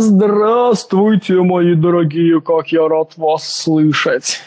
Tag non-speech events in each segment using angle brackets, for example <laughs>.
Здравствуйте, мои дорогие, как я рад вас слышать.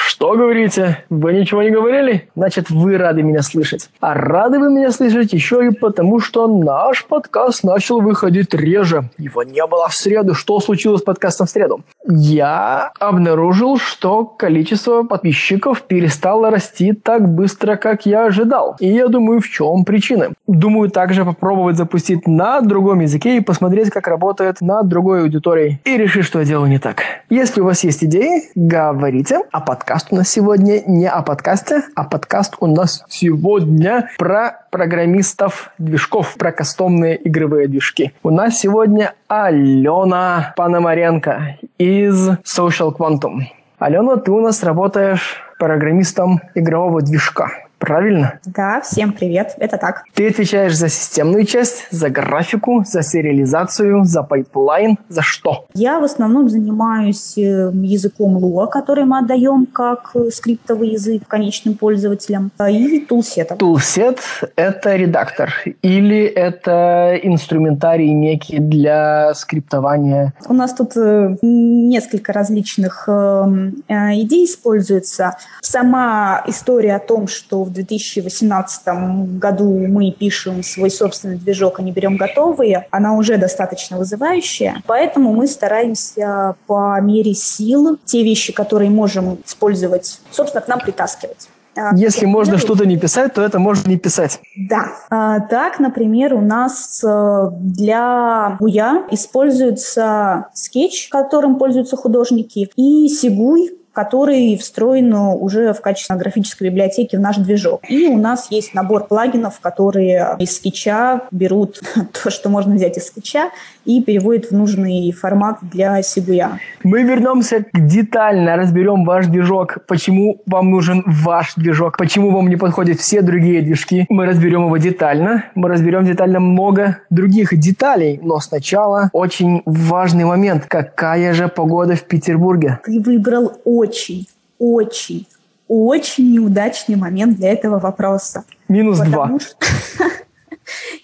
Что говорите? Вы ничего не говорили? Значит, вы рады меня слышать. А рады вы меня слышать еще и потому, что наш подкаст начал выходить реже. Его не было в среду. Что случилось с подкастом в среду? Я обнаружил, что количество подписчиков перестало расти так быстро, как я ожидал. И я думаю, в чем причина. Думаю также попробовать запустить на другом языке и посмотреть, как работает на другой аудитории. И решить, что я делаю не так. Если у вас есть идеи, говорите. А подкаст подкаст у нас сегодня не о подкасте, а подкаст у нас сегодня про программистов движков, про кастомные игровые движки. У нас сегодня Алена Пономаренко из Social Quantum. Алена, ты у нас работаешь программистом игрового движка. Правильно? Да, всем привет, это так. Ты отвечаешь за системную часть, за графику, за сериализацию, за пайплайн, за что? Я в основном занимаюсь э, языком Lua, который мы отдаем как скриптовый язык конечным пользователям, а, и тулсетом. Тулсет — это редактор или это инструментарий некий для скриптования? У нас тут э, несколько различных эм, э, идей используется. Сама история о том, что в 2018 году мы пишем свой собственный движок, а не берем готовые, она уже достаточно вызывающая. Поэтому мы стараемся по мере сил те вещи, которые можем использовать, собственно, к нам притаскивать. А, Если например, можно что-то не писать, то это можно не писать. Да. А, так, например, у нас э, для Буя используется скетч, которым пользуются художники, и Сигуй, который встроен уже в качестве графической библиотеки в наш движок. И у нас есть набор плагинов, которые из скетча берут <laughs> то, что можно взять из скетча, и переводят в нужный формат для Сигуя. Мы вернемся к детально разберем ваш движок, почему вам нужен ваш движок, почему вам не подходят все другие движки. Мы разберем его детально, мы разберем детально много других деталей, но сначала очень важный момент. Какая же погода в Петербурге? Ты выбрал очень, очень, очень неудачный момент для этого вопроса. Минус два. Что... <laughs>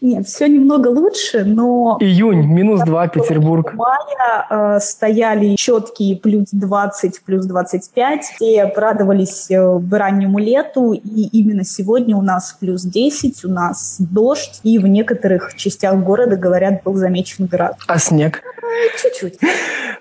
Нет, все немного лучше, но... Июнь, минус 2, Петербург. Мая э, стояли четкие плюс 20, плюс 25. Все радовались э, раннему лету, и именно сегодня у нас плюс 10, у нас дождь, и в некоторых частях города, говорят, был замечен град. А снег? Э, чуть-чуть.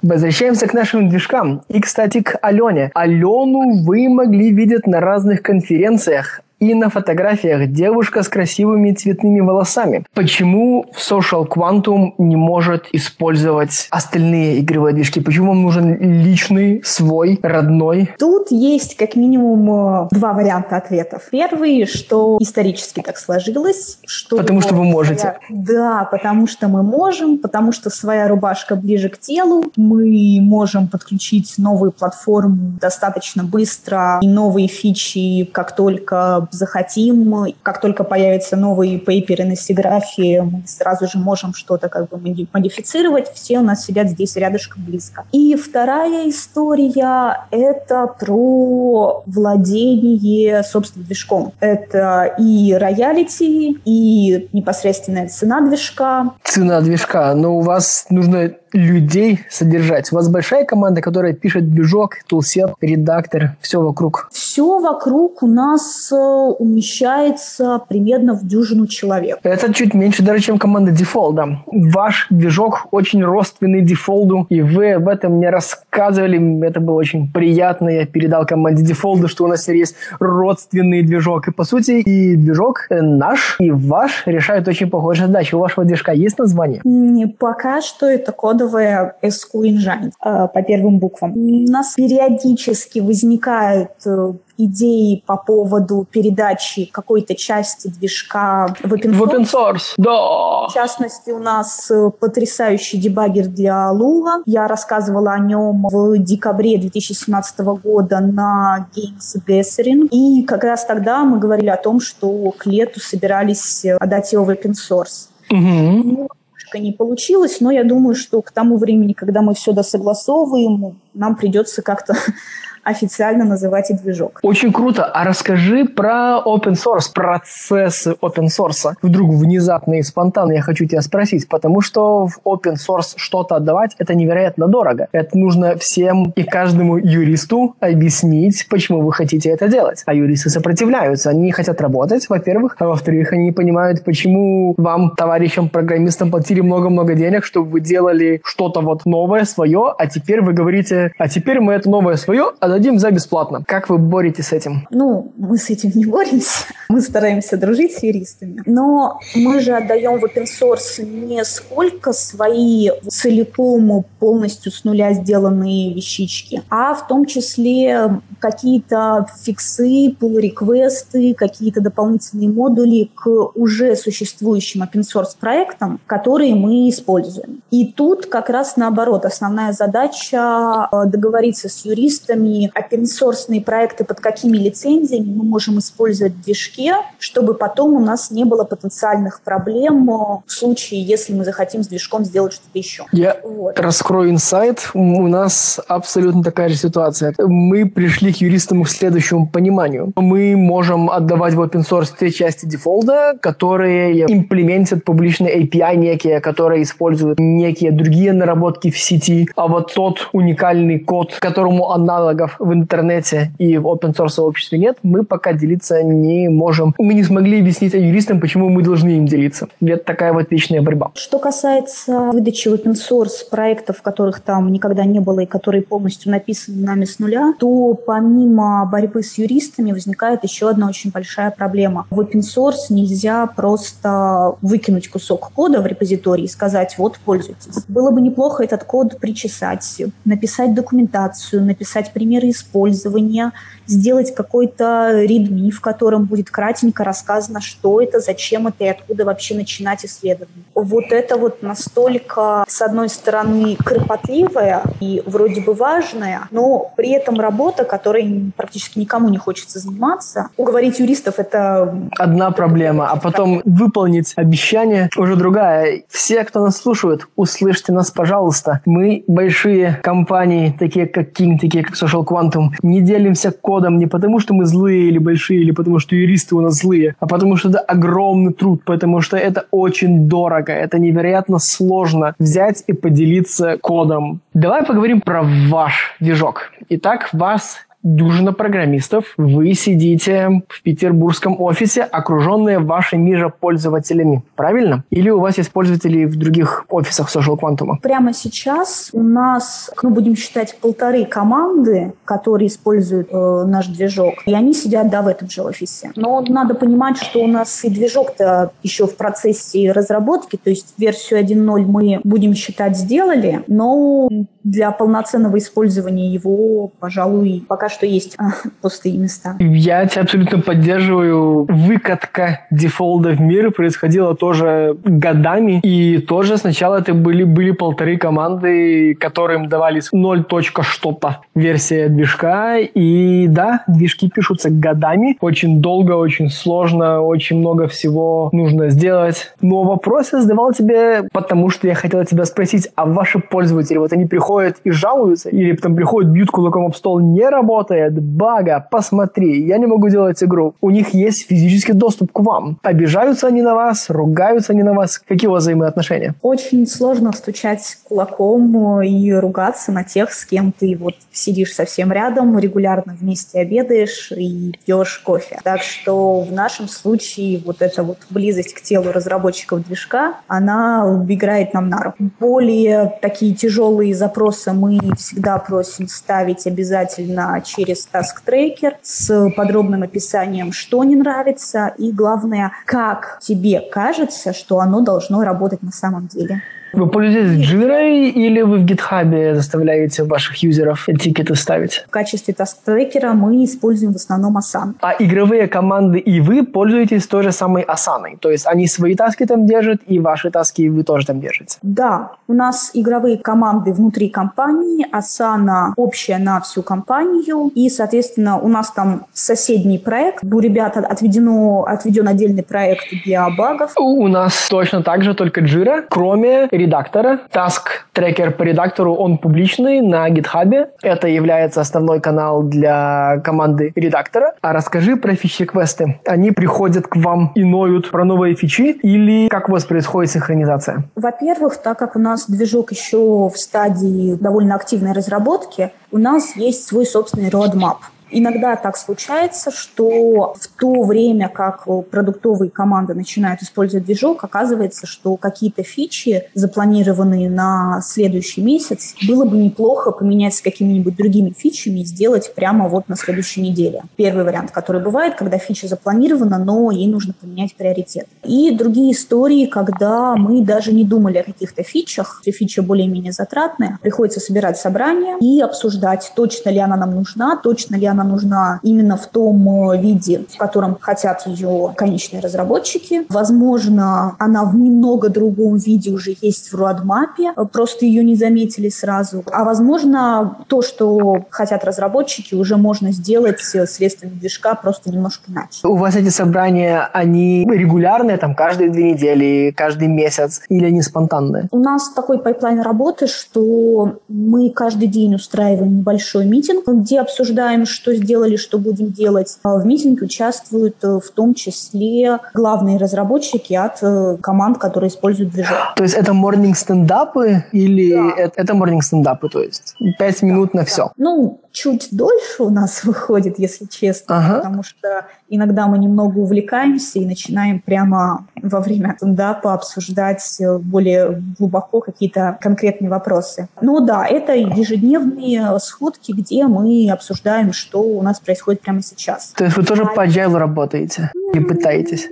Возвращаемся к нашим движкам. И, кстати, к Алене. Алену вы могли видеть на разных конференциях. И на фотографиях девушка с красивыми цветными волосами. Почему Social Quantum не может использовать остальные игровые движки? Почему вам нужен личный, свой, родной? Тут есть как минимум э, два варианта ответов. Первый, что исторически так сложилось. Что потому что вы можете. Да, потому что мы можем, потому что своя рубашка ближе к телу. Мы можем подключить новую платформу достаточно быстро и новые фичи, как только захотим, как только появятся новые пейперы на стиграфии, мы сразу же можем что-то как бы модифицировать. Все у нас сидят здесь рядышком близко. И вторая история — это про владение собственным движком. Это и роялити, и непосредственная цена движка. Цена движка. Но у вас нужно людей содержать? У вас большая команда, которая пишет движок, тулсет, редактор, все вокруг? Все вокруг у нас э, умещается примерно в дюжину человек. Это чуть меньше даже, чем команда дефолда. Ваш движок очень родственный дефолду, и вы об этом мне рассказывали. Это было очень приятно. Я передал команде дефолда, что у нас есть родственный движок. И по сути и движок наш, и ваш решают очень похожие задачи. У вашего движка есть название? Не, пока что это код кодовая SQ Engine э, по первым буквам. У нас периодически возникают э, идеи по поводу передачи какой-то части движка в open source. В open source, да. В частности, у нас э, потрясающий дебаггер для Lua. Я рассказывала о нем в декабре 2017 года на Games Gathering. И как раз тогда мы говорили о том, что к лету собирались отдать его в open source. Угу немножко не получилось, но я думаю, что к тому времени, когда мы все досогласовываем, нам придется как-то <laughs> официально называть и движок. Очень круто. А расскажи про open source, процессы open source. Вдруг внезапно и спонтанно я хочу тебя спросить, потому что в open source что-то отдавать это невероятно дорого. Это нужно всем и каждому юристу объяснить, почему вы хотите это делать. А юристы сопротивляются. Они не хотят работать, во-первых, а во-вторых, они не понимают, почему вам, товарищам программистам, платили много-много денег, чтобы вы делали что-то вот новое, свое, а теперь вы говорите, а теперь мы это новое свое отдадим за бесплатно. Как вы боретесь с этим? Ну, мы с этим не боремся. <laughs> Мы стараемся дружить с юристами. Но мы же отдаем в open source не сколько свои целиком полностью с нуля сделанные вещички, а в том числе какие-то фиксы, pull-реквесты, какие-то дополнительные модули к уже существующим open source проектам, которые мы используем. И тут как раз наоборот, основная задача э, договориться с юристами, open source проекты под какими лицензиями мы можем использовать в движке, чтобы потом у нас не было потенциальных проблем в случае, если мы захотим с движком сделать что-то еще. Я вот. раскрою инсайт. У нас абсолютно такая же ситуация. Мы пришли к юристам к следующему пониманию. Мы можем отдавать в open source те части дефолта, которые имплементят публичные API некие, которые используют некие другие наработки в сети. А вот тот уникальный код, которому аналогов в интернете и в open source сообществе нет, мы пока делиться не можем. Мы не смогли объяснить юристам, почему мы должны им делиться. Ведь такая вот вечная борьба. Что касается выдачи open source проектов, которых там никогда не было и которые полностью написаны нами с нуля, то помимо борьбы с юристами возникает еще одна очень большая проблема. В open source нельзя просто выкинуть кусок кода в репозитории и сказать, вот, пользуйтесь. Было бы неплохо этот код причесать, написать документацию, написать примеры использования, сделать какой-то readme, в котором будет кратенько рассказано, что это, зачем это и откуда вообще начинать исследование. Вот это вот настолько, с одной стороны, кропотливая и вроде бы важная, но при этом работа, которой практически никому не хочется заниматься. Уговорить юристов – это... Одна проблема, а потом выполнить обещание уже другая. Все, кто нас слушает, услышьте нас, пожалуйста. Мы большие компании, такие как King, такие как Social Quantum, не делимся кодом не потому, что мы злые или большие, или потому, что юристы у нас злые, а потому что это огромный труд, потому что это очень дорого, это невероятно сложно взять и поделиться кодом. Давай поговорим про ваш движок. Итак, вас дюжина программистов, вы сидите в петербургском офисе, окруженные вашими же пользователями, правильно? Или у вас есть пользователи в других офисах Social Quantum? Прямо сейчас у нас, ну, будем считать, полторы команды, которые используют э, наш движок, и они сидят, да, в этом же офисе. Но надо понимать, что у нас и движок-то еще в процессе разработки, то есть версию 1.0 мы, будем считать, сделали, но для полноценного использования его, пожалуй, пока что есть пустые места. Я тебя абсолютно поддерживаю. Выкатка дефолда в мир происходила тоже годами. И тоже сначала это были, были полторы команды, которым давались 0. что-то версия движка. И да, движки пишутся годами. Очень долго, очень сложно, очень много всего нужно сделать. Но вопрос я задавал тебе, потому что я хотел тебя спросить, а ваши пользователи, вот они приходят и жалуются, или потом приходят, бьют кулаком об стол, не работает, работает, бага, посмотри, я не могу делать игру. У них есть физический доступ к вам. Обижаются они на вас, ругаются они на вас. Какие у вас взаимоотношения? Очень сложно стучать кулаком и ругаться на тех, с кем ты вот сидишь совсем рядом, регулярно вместе обедаешь и пьешь кофе. Так что в нашем случае вот эта вот близость к телу разработчиков движка, она играет нам на руку. Более такие тяжелые запросы мы всегда просим ставить обязательно через Task Tracker с подробным описанием, что не нравится, и главное, как тебе кажется, что оно должно работать на самом деле. Вы пользуетесь Jira или вы в GitHub заставляете ваших юзеров тикеты ставить? В качестве таск-трекера мы используем в основном Asana. А игровые команды и вы пользуетесь той же самой Asana? То есть они свои таски там держат, и ваши таски вы тоже там держите? Да. У нас игровые команды внутри компании, Asana общая на всю компанию, и, соответственно, у нас там соседний проект. У ребят отведено, отведен отдельный проект для багов. У нас точно так же, только Jira, кроме редактора. Task tracker по редактору, он публичный на GitHub. Это является основной канал для команды редактора. А расскажи про feature request ы. Они приходят к вам и ноют про новые фичи или как у вас происходит синхронизация? Во-первых, так как у нас движок еще в стадии довольно активной разработки, у нас есть свой собственный roadmap. Иногда так случается, что в то время, как продуктовые команды начинают использовать движок, оказывается, что какие-то фичи, запланированные на следующий месяц, было бы неплохо поменять с какими-нибудь другими фичами и сделать прямо вот на следующей неделе. Первый вариант, который бывает, когда фича запланирована, но ей нужно поменять приоритет. И другие истории, когда мы даже не думали о каких-то фичах, если фича более-менее затратная, приходится собирать собрание и обсуждать, точно ли она нам нужна, точно ли она она нужна именно в том э, виде, в котором хотят ее конечные разработчики. Возможно, она в немного другом виде уже есть в roadmap, э, просто ее не заметили сразу. А возможно, то, что хотят разработчики, уже можно сделать средствами движка просто немножко иначе. У вас эти собрания, они регулярные, там, каждые две недели, каждый месяц, или они спонтанные? У нас такой пайплайн работы, что мы каждый день устраиваем небольшой митинг, где обсуждаем, что сделали, что будем делать. А в митинге участвуют э, в том числе главные разработчики от э, команд, которые используют движок. То есть это морнинг стендапы или да. это, это морнинг стендапы, то есть пять да, минут на да. все? Ну, чуть дольше у нас <laughs> выходит, если честно, ага. потому что иногда мы немного увлекаемся и начинаем прямо во время стендапа обсуждать э, более глубоко какие-то конкретные вопросы. Ну да, это ежедневные сходки, где мы обсуждаем, что у нас происходит прямо сейчас. То есть вы тоже по agile работаете и пытаетесь?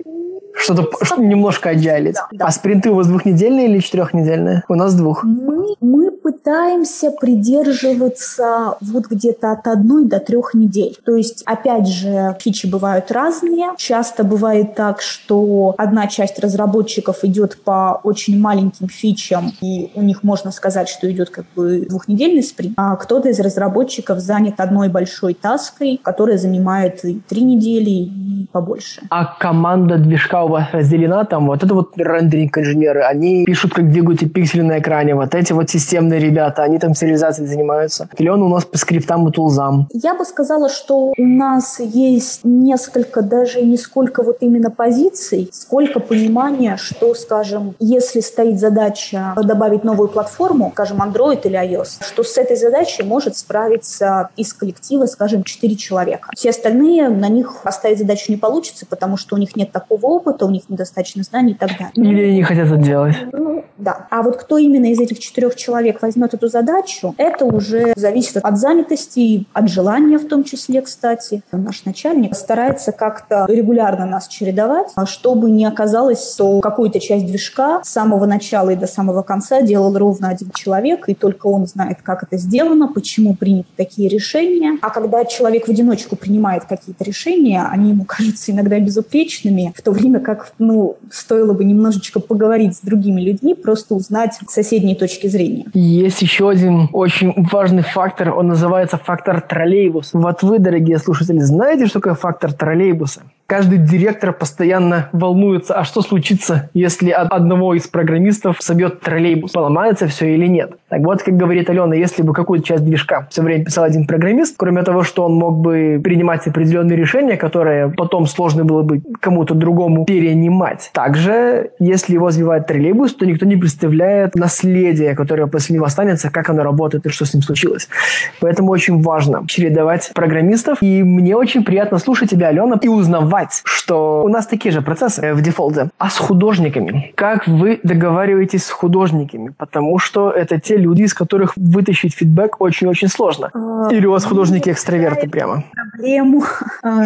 Что-то что немножко отжалить. Да, да. А спринты у вас двухнедельные или четырехнедельные? У нас двух. Мы, мы пытаемся придерживаться вот где-то от одной до трех недель. То есть, опять же, фичи бывают разные. Часто бывает так, что одна часть разработчиков идет по очень маленьким фичам, и у них можно сказать, что идет как бы двухнедельный спринт, а кто-то из разработчиков занят одной большой таской, которая занимает и три недели, и побольше. А команда движка у вас разделена, там вот это вот рендеринг-инженеры, они пишут, как двигаются пиксели на экране, вот эти вот системные ребята, они там сериализацией занимаются. Или он у нас по скриптам и тулзам? Я бы сказала, что у нас есть несколько, даже не сколько вот именно позиций, сколько понимания, что, скажем, если стоит задача добавить новую платформу, скажем, Android или iOS, что с этой задачей может справиться из коллектива, скажем, 4 человека. Все остальные, на них поставить задачу не получится, потому что у них нет такого опыта, у них недостаточно знаний и так далее. Или не хотят это делать. Ну, да. А вот кто именно из этих четырех человек возьмет эту задачу, это уже зависит от занятости, от желания в том числе, кстати. Наш начальник старается как-то регулярно нас чередовать, а чтобы не оказалось, что какую-то часть движка с самого начала и до самого конца делал ровно один человек, и только он знает, как это сделано, почему приняты такие решения. А когда человек в одиночку принимает какие-то решения, они ему кажутся иногда безупречными, в то время как ну, стоило бы немножечко поговорить с другими людьми, просто узнать соседние точки зрения. Есть еще один очень важный фактор, он называется фактор троллейбус. Вот вы, дорогие слушатели, знаете, что такое фактор троллейбуса? Каждый директор постоянно волнуется, а что случится, если от одного из программистов собьет троллейбус, поломается все или нет. Так вот, как говорит Алена, если бы какую-то часть движка все время писал один программист, кроме того, что он мог бы принимать определенные решения, которые потом сложно было бы кому-то другому перенимать. Также, если его сбивает троллейбус, то никто не представляет наследие, которое после него останется, как оно работает и что с ним случилось. Поэтому очень важно чередовать программистов. И мне очень приятно слушать тебя, Алена, и узнавать, понимать, что у нас такие же процессы в дефолте. А с художниками? Как вы договариваетесь с художниками? Потому что это те люди, из которых вытащить фидбэк очень-очень сложно. А, Или у вас художники-экстраверты прямо? Проблему <laughs> а,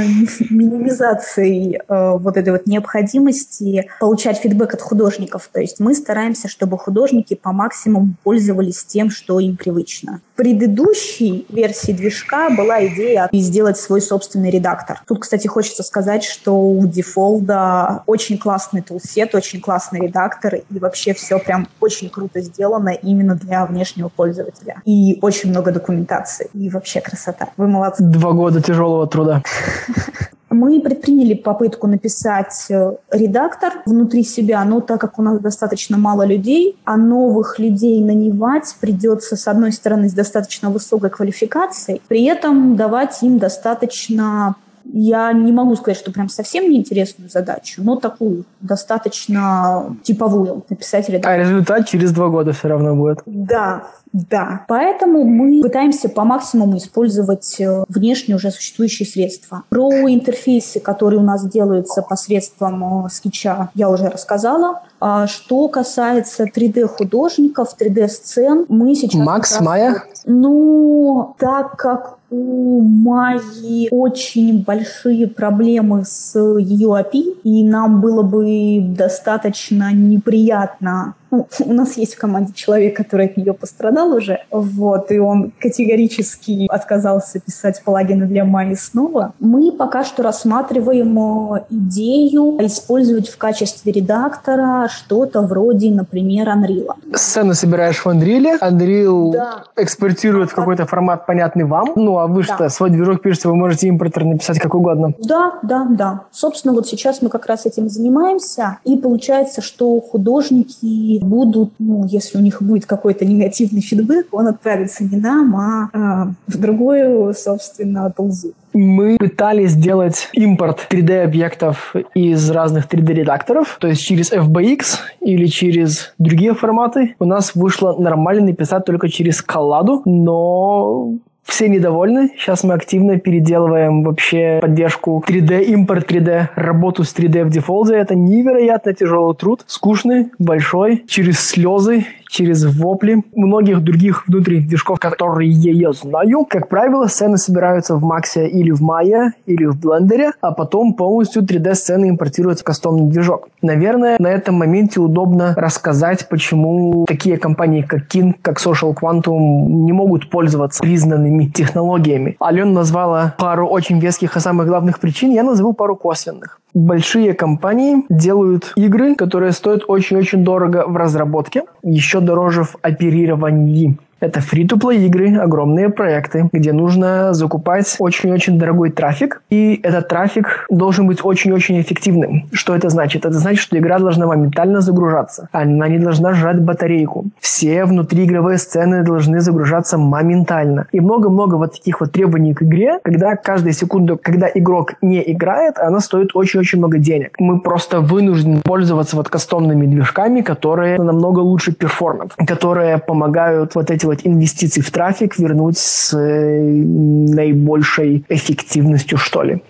минимизации а, вот этой вот необходимости получать фидбэк от художников. То есть мы стараемся, чтобы художники по максимуму пользовались тем, что им привычно. В предыдущей версии движка была идея сделать свой собственный редактор. Тут, кстати, хочется сказать, что у Дефолда очень классный тулсет, очень классный редактор, и вообще все прям очень круто сделано именно для внешнего пользователя. И очень много документации, и вообще красота. Вы молодцы. Два года тяжелого труда. <laughs> Мы предприняли попытку написать э, редактор внутри себя, но так как у нас достаточно мало людей, а новых людей нанимать придется, с одной стороны, с достаточно высокой квалификацией, при этом давать им достаточно я не могу сказать, что прям совсем неинтересную задачу, но такую достаточно типовую написать редактор. А результат через два года все равно будет. Да, да. Поэтому мы пытаемся по максимуму использовать э, внешние уже существующие средства. Про интерфейсы, которые у нас делаются посредством э, скетча, я уже рассказала. А что касается 3D-художников, 3D-сцен, мы сейчас... Макс, Майя? Ну, так как у Майи очень большие проблемы с ее API, и нам было бы достаточно неприятно ну, у нас есть в команде человек, который от нее пострадал уже, вот, и он категорически отказался писать плагины для Майи снова. Мы пока что рассматриваем э, идею использовать в качестве редактора что-то вроде, например, Unreal. Сцену собираешь в Unreal, Unreal да. экспортирует в какой-то формат, понятный вам, ну, а вы да. что, свой движок пишете, вы можете импортер написать как угодно. Да, да, да. Собственно, вот сейчас мы как раз этим занимаемся, и получается, что художники будут, ну, если у них будет какой-то негативный фидбэк, он отправится не нам, а, а в другую, собственно, толзу. Мы пытались сделать импорт 3D-объектов из разных 3D-редакторов, то есть через FBX или через другие форматы. У нас вышло нормально написать только через колладу, но все недовольны. Сейчас мы активно переделываем вообще поддержку 3D, импорт 3D, работу с 3D в дефолте. Это невероятно тяжелый труд, скучный, большой, через слезы, через вопли многих других внутренних движков, которые я знаю. Как правило, сцены собираются в Максе или в Maya, или в Блендере, а потом полностью 3D-сцены импортируются в кастомный движок. Наверное, на этом моменте удобно рассказать, почему такие компании, как King, как Social Quantum не могут пользоваться признанными технологиями. Алена назвала пару очень веских и самых главных причин, я назову пару косвенных большие компании делают игры, которые стоят очень-очень дорого в разработке, еще дороже в оперировании. Это фри-то-плей игры, огромные проекты, где нужно закупать очень-очень дорогой трафик, и этот трафик должен быть очень-очень эффективным. Что это значит? Это значит, что игра должна моментально загружаться. Она не должна жрать батарейку. Все внутриигровые сцены должны загружаться моментально. И много-много вот таких вот требований к игре, когда каждую секунду, когда игрок не играет, она стоит очень-очень много денег. Мы просто вынуждены пользоваться вот кастомными движками, которые намного лучше перформят, которые помогают вот эти вот инвестиций в трафик вернуть с э, наибольшей эффективностью, что ли.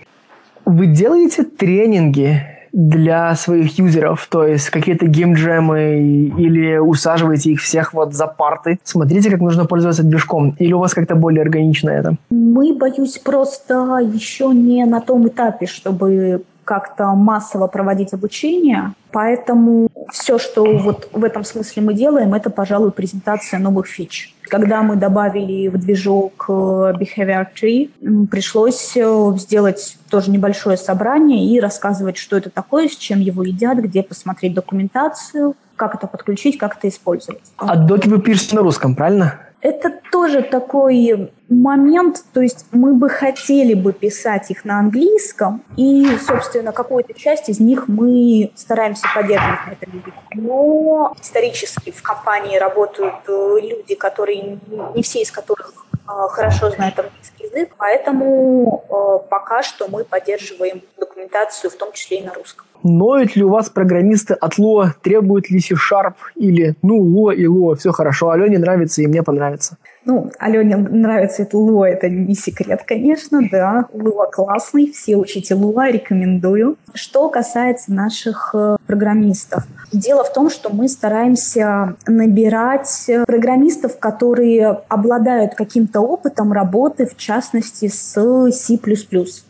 Вы делаете тренинги для своих юзеров, то есть какие-то геймджемы или усаживаете их всех вот за парты. Смотрите, как нужно пользоваться движком. Или у вас как-то более органично это? Мы, боюсь, просто еще не на том этапе, чтобы как-то массово проводить обучение. Поэтому все, что вот в этом смысле мы делаем, это, пожалуй, презентация новых фич. Когда мы добавили в движок э, Behavior Tree, пришлось э, сделать тоже небольшое собрание и рассказывать, что это такое, с чем его едят, где посмотреть документацию, как это подключить, как это использовать. А доки вы пишете на русском, правильно? Это тоже такой момент, то есть мы бы хотели бы писать их на английском, и, собственно, какую-то часть из них мы стараемся поддерживать на этом языке. Но исторически в компании работают э, люди, которые, не все из которых э, хорошо знают английский язык, поэтому э, пока что мы поддерживаем документацию, в том числе и на русском. Ноют ли у вас программисты от Lua, требуют ли C-Sharp или, ну, Lua и Lua, все хорошо, Алене нравится и мне понравится. Ну, Алене нравится это Lua, это не секрет, конечно, да. Lua классный, все учите Lua, рекомендую. Что касается наших э, программистов. Дело в том, что мы стараемся набирать программистов, которые обладают каким-то опытом работы, в частности, с C++.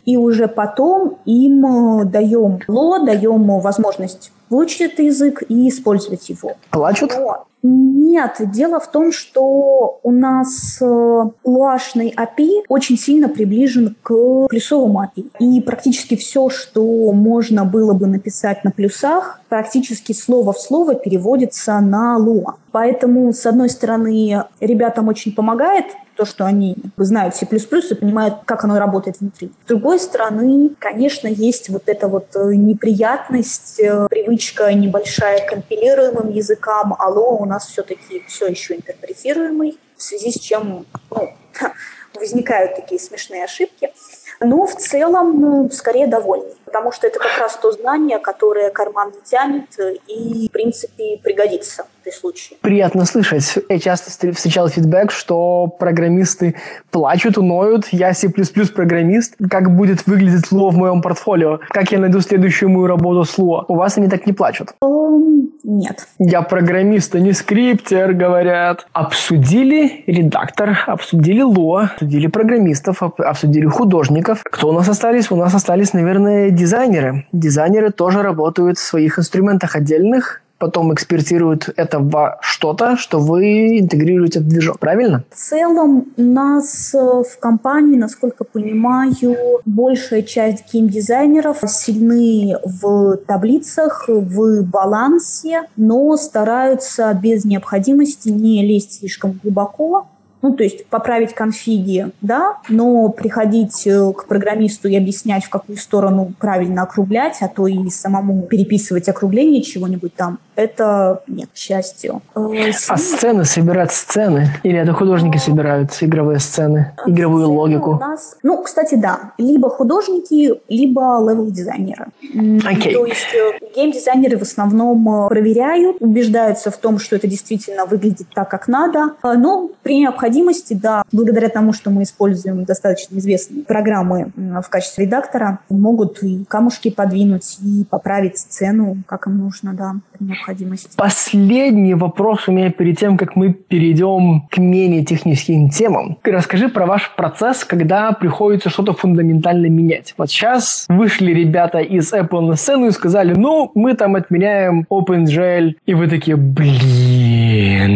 И уже потом им э, даем Lua, даем возможность выучить этот язык и использовать его. Плачут? Но нет, дело в том, что у нас э, луашный API очень сильно приближен к плюсовому API. И практически все, что можно было бы написать на плюсах, практически слово в слово переводится на Lua. Поэтому, с одной стороны, ребятам очень помогает то, что они знают C++ и понимают, как оно работает внутри. С другой стороны, конечно, есть вот эта вот э, неприятность, э, привычка небольшая к компилируемым языкам. Алло, у нас все-таки все еще интерпретируемый, в связи с чем ну, <laughs> возникают такие смешные ошибки. Но в целом, ну, скорее довольны, потому что это как раз то знание, которое карман не тянет и, в принципе, пригодится при случае. Приятно слышать. Я часто встречал фидбэк, что программисты плачут, уноют. Я C++ программист. Как будет выглядеть Луа в моем портфолио? Как я найду следующую мою работу с Луа? У вас они так не плачут? Um, нет. Я программист, а не скриптер, говорят. Обсудили редактор, обсудили Луа, обсудили программистов, обсудили художников. Кто у нас остались? У нас остались, наверное, дизайнеры. Дизайнеры тоже работают в своих инструментах отдельных, потом экспертируют это во что-то, что вы интегрируете в движок, правильно? В целом нас э, в компании, насколько понимаю, большая часть геймдизайнеров сильны в таблицах, в балансе, но стараются без необходимости не лезть слишком глубоко, ну, то есть поправить конфиги, да, но приходить э, к программисту и объяснять, в какую сторону правильно округлять, а то и самому переписывать округление чего-нибудь там, это нет, к счастью. Э, а сцены, собирать сцены? Или это художники собирают игровые сцены, игровую сцены логику? Нас... Ну, кстати, да. Либо художники, либо левел-дизайнеры. Okay. То есть э, гейм-дизайнеры в основном проверяют, убеждаются в том, что это действительно выглядит так, как надо, но при необходимости необходимости, да, благодаря тому, что мы используем достаточно известные программы в качестве редактора, могут и камушки подвинуть, и поправить сцену, как им нужно, да, при необходимости. Последний вопрос у меня перед тем, как мы перейдем к менее техническим темам. Расскажи про ваш процесс, когда приходится что-то фундаментально менять. Вот сейчас вышли ребята из Apple на сцену и сказали, ну, мы там отменяем OpenGL, и вы такие, блин,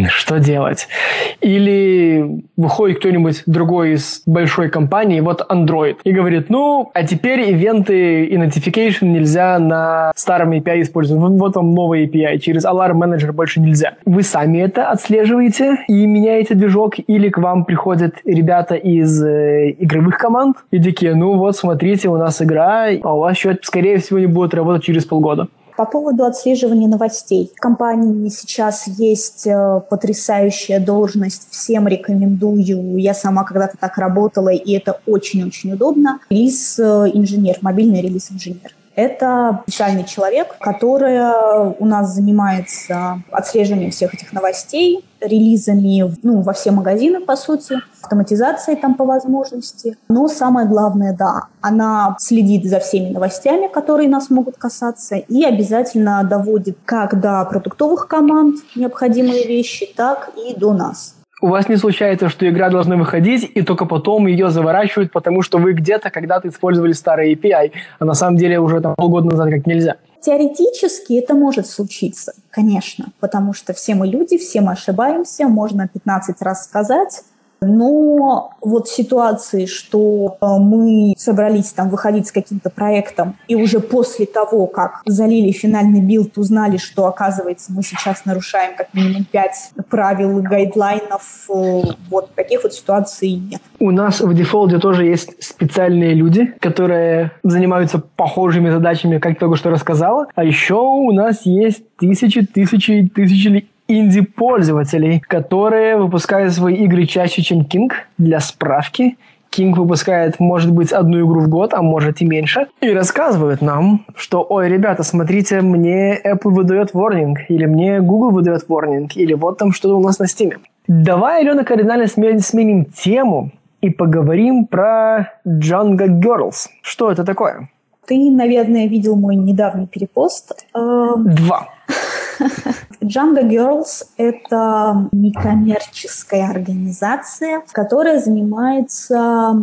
что делать? Или выходит кто-нибудь другой из большой компании, вот Android, и говорит, ну, а теперь ивенты и notification нельзя на старом API использовать. Вот, вот вам новый API, через Alarm Manager больше нельзя. Вы сами это отслеживаете и меняете движок, или к вам приходят ребята из э, игровых команд и такие, ну вот, смотрите, у нас игра, а у вас счет, скорее всего, не будет работать через полгода. По поводу отслеживания новостей. В компании сейчас есть э, потрясающая должность, всем рекомендую. Я сама когда-то так работала, и это очень-очень удобно. Релиз-инженер, мобильный релиз-инженер. Это специальный человек, который у нас занимается отслеживанием всех этих новостей, релизами ну, во все магазины, по сути, автоматизацией там по возможности. Но самое главное, да, она следит за всеми новостями, которые нас могут касаться, и обязательно доводит как до продуктовых команд необходимые вещи, так и до нас у вас не случается, что игра должна выходить, и только потом ее заворачивают, потому что вы где-то когда-то использовали старый API, а на самом деле уже там полгода назад как нельзя. Теоретически это может случиться, конечно, потому что все мы люди, все мы ошибаемся, можно 15 раз сказать, но вот ситуации, что э, мы собрались там выходить с каким-то проектом, и уже после того, как залили финальный билд, узнали, что, оказывается, мы сейчас нарушаем как минимум пять правил и гайдлайнов, э, вот таких вот ситуаций нет. У нас в дефолте тоже есть специальные люди, которые занимаются похожими задачами, как только что рассказала. А еще у нас есть тысячи, тысячи, тысячи инди-пользователей, которые выпускают свои игры чаще, чем King. Для справки, King выпускает, может быть, одну игру в год, а может и меньше, и рассказывают нам, что, ой, ребята, смотрите, мне Apple выдает warning, или мне Google выдает warning, или вот там что-то у нас на Steam. Давай, Алена, кардинально сменим, сменим тему и поговорим про Django Girls. Что это такое? Ты, наверное, видел мой недавний перепост. Эм, Два. <laughs> <laughs> Django Girls — это некоммерческая организация, которая занимается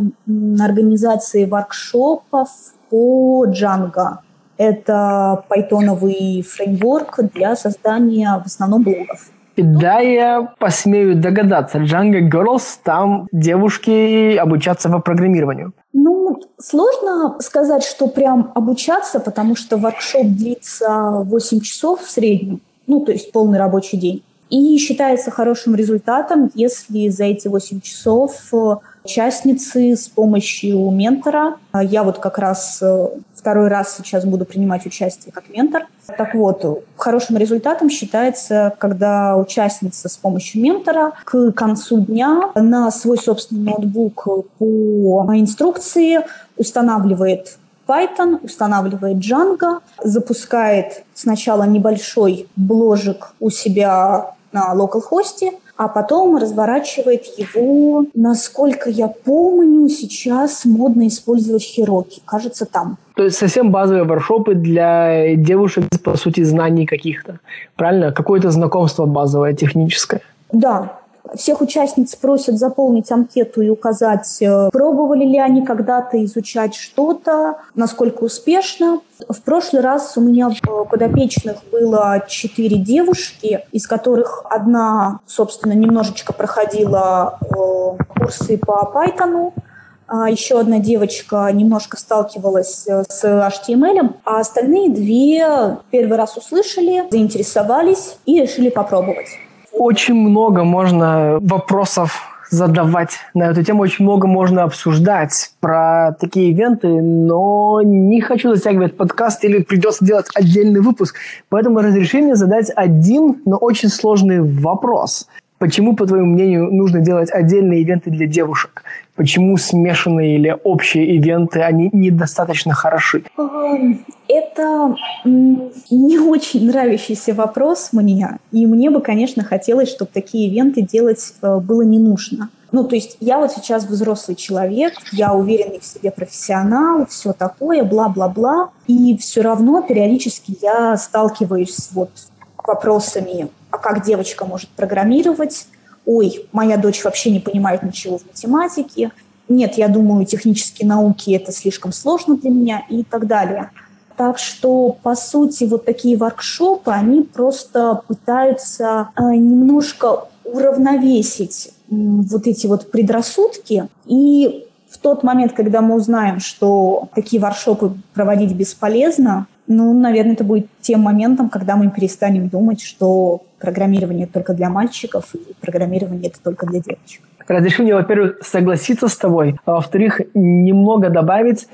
организацией воркшопов по Django. Это пайтоновый фреймворк для создания в основном блогов. Да, я посмею догадаться. Django Girls, там девушки обучаться по программированию. Ну, сложно сказать, что прям обучаться, потому что воркшоп длится 8 часов в среднем ну, то есть полный рабочий день. И считается хорошим результатом, если за эти 8 часов участницы с помощью ментора, я вот как раз второй раз сейчас буду принимать участие как ментор. Так вот, хорошим результатом считается, когда участница с помощью ментора к концу дня на свой собственный ноутбук по инструкции устанавливает Python, устанавливает Django, запускает сначала небольшой бложик у себя на localhost, а потом разворачивает его, насколько я помню, сейчас модно использовать Хироки, кажется, там. То есть совсем базовые воршопы для девушек, по сути, знаний каких-то. Правильно? Какое-то знакомство базовое, техническое. Да, всех участниц просят заполнить анкету и указать, э, пробовали ли они когда-то изучать что-то, насколько успешно. В прошлый раз у меня в подопечных было четыре девушки, из которых одна, собственно, немножечко проходила э, курсы по Python, а еще одна девочка немножко сталкивалась э, с HTML, а остальные две первый раз услышали, заинтересовались и решили попробовать. Очень много можно вопросов задавать на эту тему, очень много можно обсуждать про такие ивенты, но не хочу затягивать подкаст или придется делать отдельный выпуск. Поэтому разреши мне задать один, но очень сложный вопрос. Почему, по твоему мнению, нужно делать отдельные ивенты для девушек? Почему смешанные или общие ивенты, они недостаточно хороши? Это не очень нравящийся вопрос мне. И мне бы, конечно, хотелось, чтобы такие ивенты делать э, было не нужно. Ну, то есть я вот сейчас взрослый человек, я уверенный в себе профессионал, все такое, бла-бла-бла. И все равно периодически я сталкиваюсь с вот вопросами а как девочка может программировать, ой, моя дочь вообще не понимает ничего в математике, нет, я думаю, технические науки это слишком сложно для меня и так далее. Так что, по сути, вот такие воркшопы, они просто пытаются э, немножко уравновесить вот эти вот предрассудки. И в тот момент, когда мы узнаем, что такие воркшопы проводить бесполезно, ну, наверное, это будет тем моментом, когда мы перестанем думать, что программирование только для мальчиков и программирование это только для девочек. Разреши мне, во-первых, согласиться с тобой, а во-вторых, немного добавить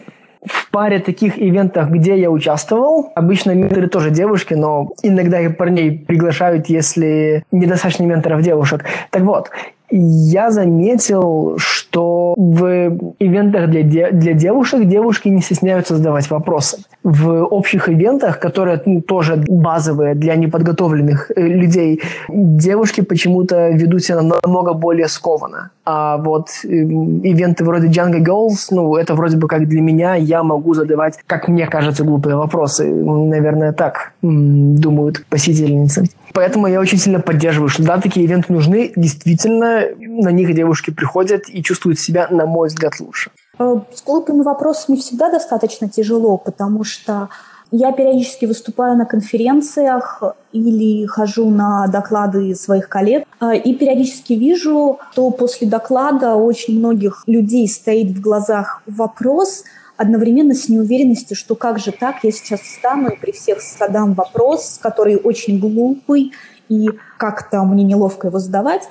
в паре таких ивентах, где я участвовал, обычно менторы тоже девушки, но иногда и парней приглашают, если недостаточно менторов девушек. Так вот, я заметил, что в ивентах для, де- для девушек девушки не стесняются задавать вопросы. В общих ивентах, которые ну, тоже базовые для неподготовленных э, людей, девушки почему-то ведут себя намного более скованно. А вот э, ивенты вроде Django Girls, ну, это вроде бы как для меня, я могу задавать, как мне кажется, глупые вопросы. Наверное, так думают посетительницы. Поэтому я очень сильно поддерживаю, что да, такие ивенты нужны. Действительно, на них девушки приходят и чувствуют себя, на мой взгляд, лучше. Э, с глупыми вопросами всегда достаточно тяжело, потому что я периодически выступаю на конференциях или хожу на доклады своих коллег, э, и периодически вижу, что после доклада очень многих людей стоит в глазах вопрос – одновременно с неуверенностью, что как же так, я сейчас встану и при всех задам вопрос, который очень глупый, и как-то мне неловко его задавать.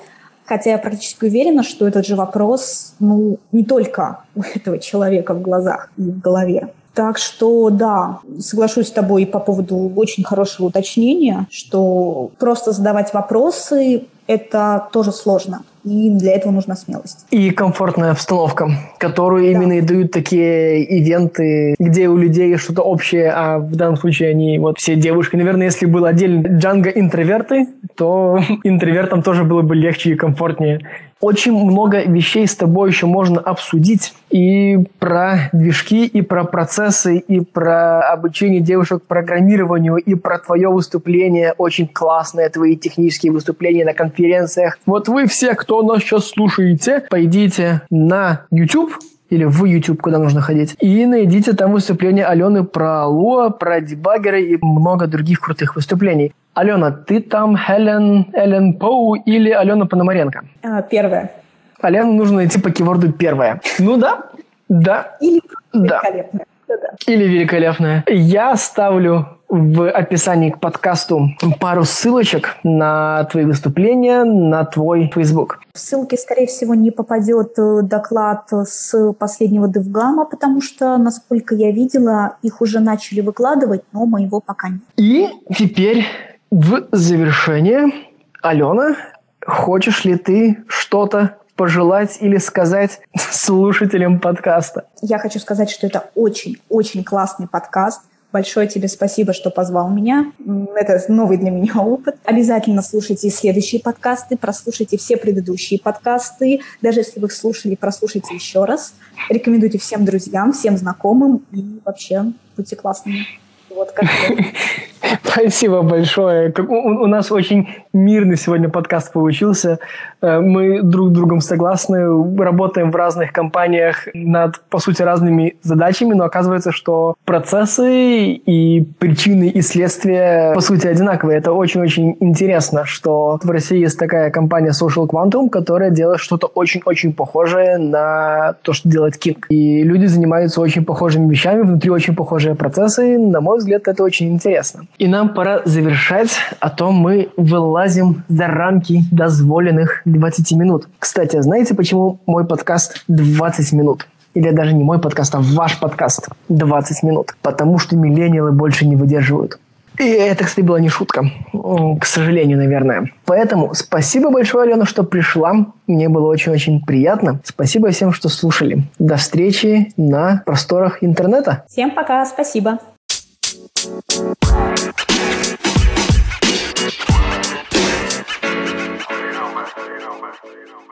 Хотя я практически уверена, что этот же вопрос, ну, не только у этого человека в глазах и в голове. Так что, да, соглашусь с тобой по поводу очень хорошего уточнения, что просто задавать вопросы – это тоже сложно и для этого нужна смелость. И комфортная обстановка, которую да. именно и дают такие ивенты, где у людей что-то общее, а в данном случае они вот все девушки. Наверное, если был отдельный Джанго интроверты, то <laughs> интровертам тоже было бы легче и комфортнее очень много вещей с тобой еще можно обсудить. И про движки, и про процессы, и про обучение девушек программированию, и про твое выступление. Очень классные твои технические выступления на конференциях. Вот вы все, кто нас сейчас слушаете, пойдите на YouTube, или в YouTube, куда нужно ходить. И найдите там выступление Алены про Луа, про дебаггеры и много других крутых выступлений. Алена, ты там Хелен, Эллен Поу или Алена Пономаренко? А, первая. Алену нужно найти по киворду первая. Ну да, да. Или великолепная. Да. Или великолепная. Я ставлю в описании к подкасту пару ссылочек на твои выступления, на твой Facebook. В ссылке, скорее всего, не попадет э, доклад с последнего Девгама, потому что, насколько я видела, их уже начали выкладывать, но моего пока нет. И теперь в завершение, Алена, хочешь ли ты что-то пожелать или сказать <laughs> слушателям подкаста? Я хочу сказать, что это очень-очень классный подкаст. Большое тебе спасибо, что позвал меня. Это новый для меня <laughs> опыт. Обязательно слушайте следующие подкасты, прослушайте все предыдущие подкасты. Даже если вы их слушали, прослушайте еще раз. Рекомендуйте всем друзьям, всем знакомым и вообще будьте классными. Вот как <laughs> <laughs> Спасибо большое. У, нас очень мирный сегодня подкаст получился. Э, мы друг с другом согласны, работаем в разных компаниях над, по сути, разными задачами, но оказывается, что процессы и причины и следствия, по сути, одинаковые. Это очень-очень интересно, что в России есть такая компания Social Quantum, которая делает что-то очень-очень похожее на то, что делает King. И люди занимаются очень похожими вещами, внутри очень похожие процессы. На мой взгляд, это очень интересно. И нам пора завершать, а то мы вылазим за рамки дозволенных 20 минут. Кстати, знаете, почему мой подкаст 20 минут? Или даже не мой подкаст, а ваш подкаст 20 минут. Потому что миллениалы больше не выдерживают. И это, кстати, была не шутка. К сожалению, наверное. Поэтому спасибо большое, Алена, что пришла. Мне было очень-очень приятно. Спасибо всем, что слушали. До встречи на просторах интернета. Всем пока, спасибо. You know, man. You.